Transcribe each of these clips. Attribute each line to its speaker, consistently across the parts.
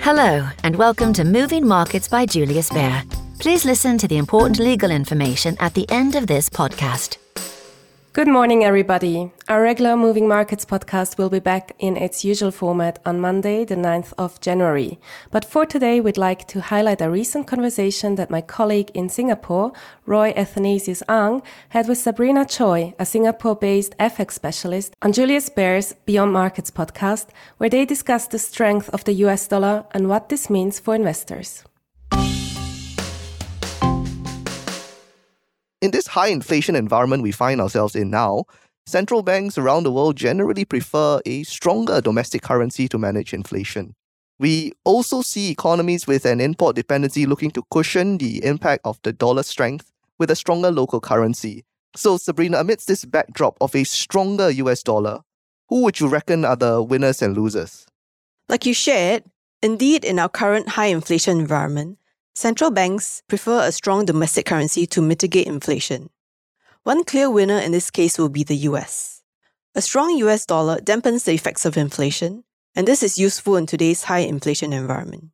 Speaker 1: Hello, and welcome to Moving Markets by Julius Baer. Please listen to the important legal information at the end of this podcast.
Speaker 2: Good morning, everybody. Our regular Moving Markets podcast will be back in its usual format on Monday, the 9th of January. But for today, we'd like to highlight a recent conversation that my colleague in Singapore, Roy Athanasius Ang, had with Sabrina Choy, a Singapore based FX specialist, on Julius Baer's Beyond Markets podcast, where they discussed the strength of the US dollar and what this means for investors.
Speaker 3: In this high inflation environment we find ourselves in now, central banks around the world generally prefer a stronger domestic currency to manage inflation. We also see economies with an import dependency looking to cushion the impact of the dollar strength with a stronger local currency. So, Sabrina, amidst this backdrop of a stronger US dollar, who would you reckon are the winners and losers?
Speaker 4: Like you shared, indeed, in our current high inflation environment, Central banks prefer a strong domestic currency to mitigate inflation. One clear winner in this case will be the US. A strong US dollar dampens the effects of inflation, and this is useful in today's high inflation environment.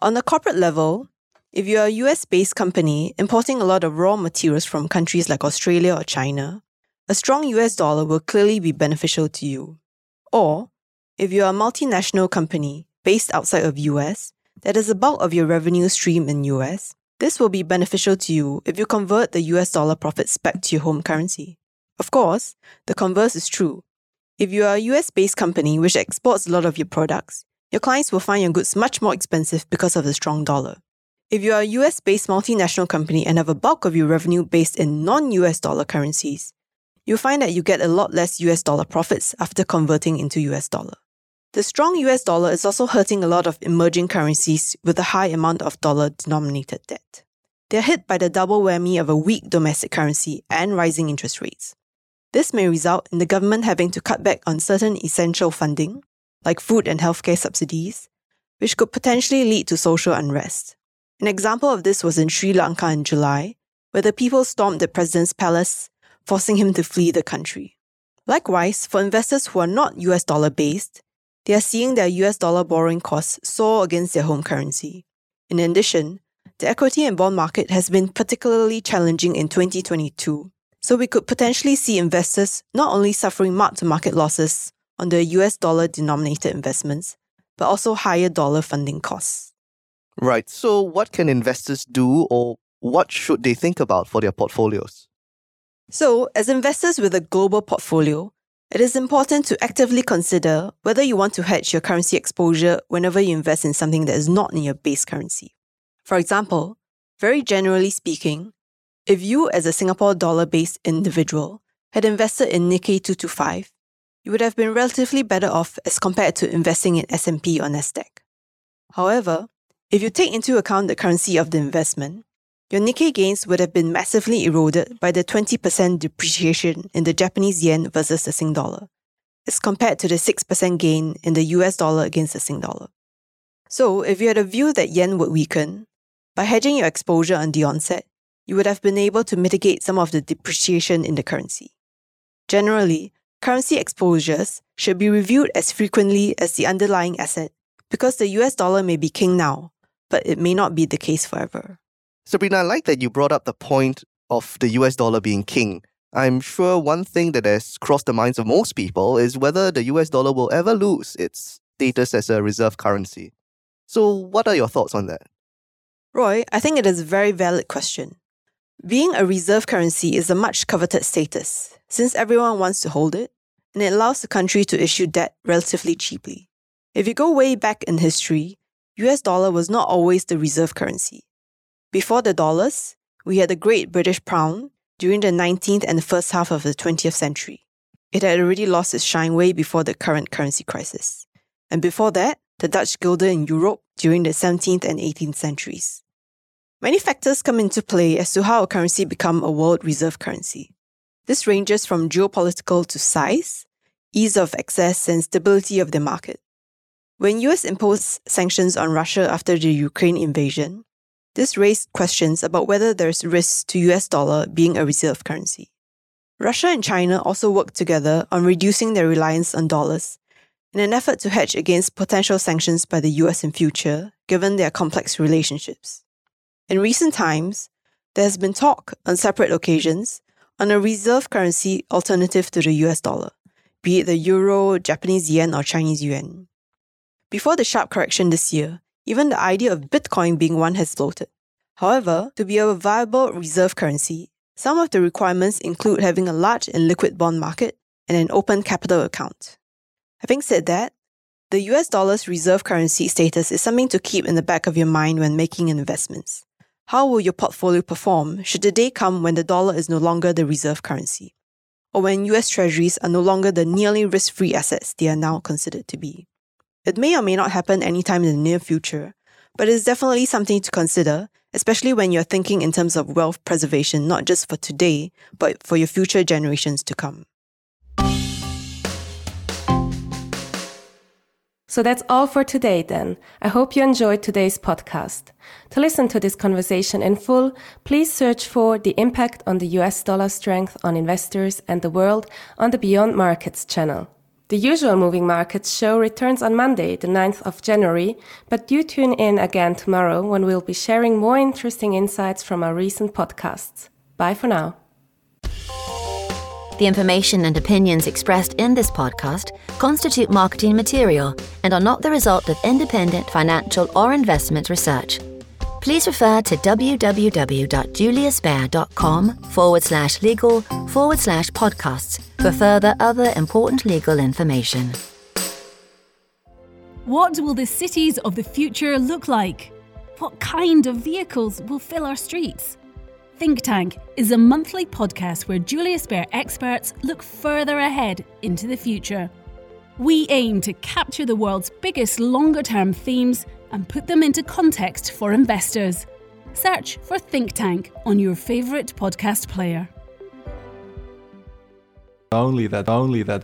Speaker 4: On a corporate level, if you are a US based company importing a lot of raw materials from countries like Australia or China, a strong US dollar will clearly be beneficial to you. Or, if you are a multinational company based outside of the US that is the bulk of your revenue stream in US, this will be beneficial to you if you convert the US dollar profits back to your home currency. Of course, the converse is true. If you are a US based company which exports a lot of your products, your clients will find your goods much more expensive because of the strong dollar. If you are a US based multinational company and have a bulk of your revenue based in non US dollar currencies, you'll find that you get a lot less US dollar profits after converting into US dollar. The strong US dollar is also hurting a lot of emerging currencies with a high amount of dollar denominated debt. They're hit by the double whammy of a weak domestic currency and rising interest rates. This may result in the government having to cut back on certain essential funding, like food and healthcare subsidies, which could potentially lead to social unrest. An example of this was in Sri Lanka in July, where the people stormed the president's palace, forcing him to flee the country. Likewise, for investors who are not US dollar based, they are seeing their US dollar borrowing costs soar against their home currency. In addition, the equity and bond market has been particularly challenging in 2022, so we could potentially see investors not only suffering mark to market losses on their US dollar denominated investments, but also higher dollar funding costs.
Speaker 3: Right, so what can investors do or what should they think about for their portfolios?
Speaker 4: So, as investors with a global portfolio, it is important to actively consider whether you want to hedge your currency exposure whenever you invest in something that is not in your base currency. For example, very generally speaking, if you as a Singapore dollar based individual had invested in Nikkei 225, you would have been relatively better off as compared to investing in S&P or Nasdaq. However, if you take into account the currency of the investment, your Nikkei gains would have been massively eroded by the 20% depreciation in the Japanese yen versus the Sing dollar, as compared to the 6% gain in the US dollar against the Sing dollar. So, if you had a view that yen would weaken, by hedging your exposure on the onset, you would have been able to mitigate some of the depreciation in the currency. Generally, currency exposures should be reviewed as frequently as the underlying asset because the US dollar may be king now, but it may not be the case forever.
Speaker 3: Sabrina, I like that you brought up the point of the US dollar being king. I'm sure one thing that has crossed the minds of most people is whether the US dollar will ever lose its status as a reserve currency. So, what are your thoughts on that?
Speaker 4: Roy, I think it is a very valid question. Being a reserve currency is a much coveted status, since everyone wants to hold it, and it allows the country to issue debt relatively cheaply. If you go way back in history, US dollar was not always the reserve currency. Before the dollars, we had the Great British Pound during the 19th and the first half of the 20th century. It had already lost its shine way before the current currency crisis. And before that, the Dutch guilder in Europe during the 17th and 18th centuries. Many factors come into play as to how a currency become a world reserve currency. This ranges from geopolitical to size, ease of access, and stability of the market. When US imposed sanctions on Russia after the Ukraine invasion, this raised questions about whether there's risk to US dollar being a reserve currency. Russia and China also worked together on reducing their reliance on dollars, in an effort to hedge against potential sanctions by the US in future, given their complex relationships. In recent times, there has been talk on separate occasions on a reserve currency alternative to the US dollar, be it the euro, Japanese yen, or Chinese yuan. Before the sharp correction this year, even the idea of Bitcoin being one has floated. However, to be a viable reserve currency, some of the requirements include having a large and liquid bond market and an open capital account. Having said that, the US dollar's reserve currency status is something to keep in the back of your mind when making investments. How will your portfolio perform should the day come when the dollar is no longer the reserve currency, or when US treasuries are no longer the nearly risk free assets they are now considered to be? It may or may not happen anytime in the near future, but it is definitely something to consider, especially when you're thinking in terms of wealth preservation, not just for today, but for your future generations to come.
Speaker 2: So that's all for today then. I hope you enjoyed today's podcast. To listen to this conversation in full, please search for the impact on the US dollar strength on investors and the world on the Beyond Markets channel. The usual Moving Markets show returns on Monday, the 9th of January, but do tune in again tomorrow when we'll be sharing more interesting insights from our recent podcasts. Bye for now.
Speaker 1: The information and opinions expressed in this podcast constitute marketing material and are not the result of independent financial or investment research. Please refer to www.juliusbaer.com forward slash legal forward slash podcasts for further other important legal information.
Speaker 5: What will the cities of the future look like? What kind of vehicles will fill our streets? Think Tank is a monthly podcast where Julius Baer experts look further ahead into the future. We aim to capture the world's biggest longer term themes and put them into context for investors. Search for Think Tank on your favourite podcast player
Speaker 6: only that only that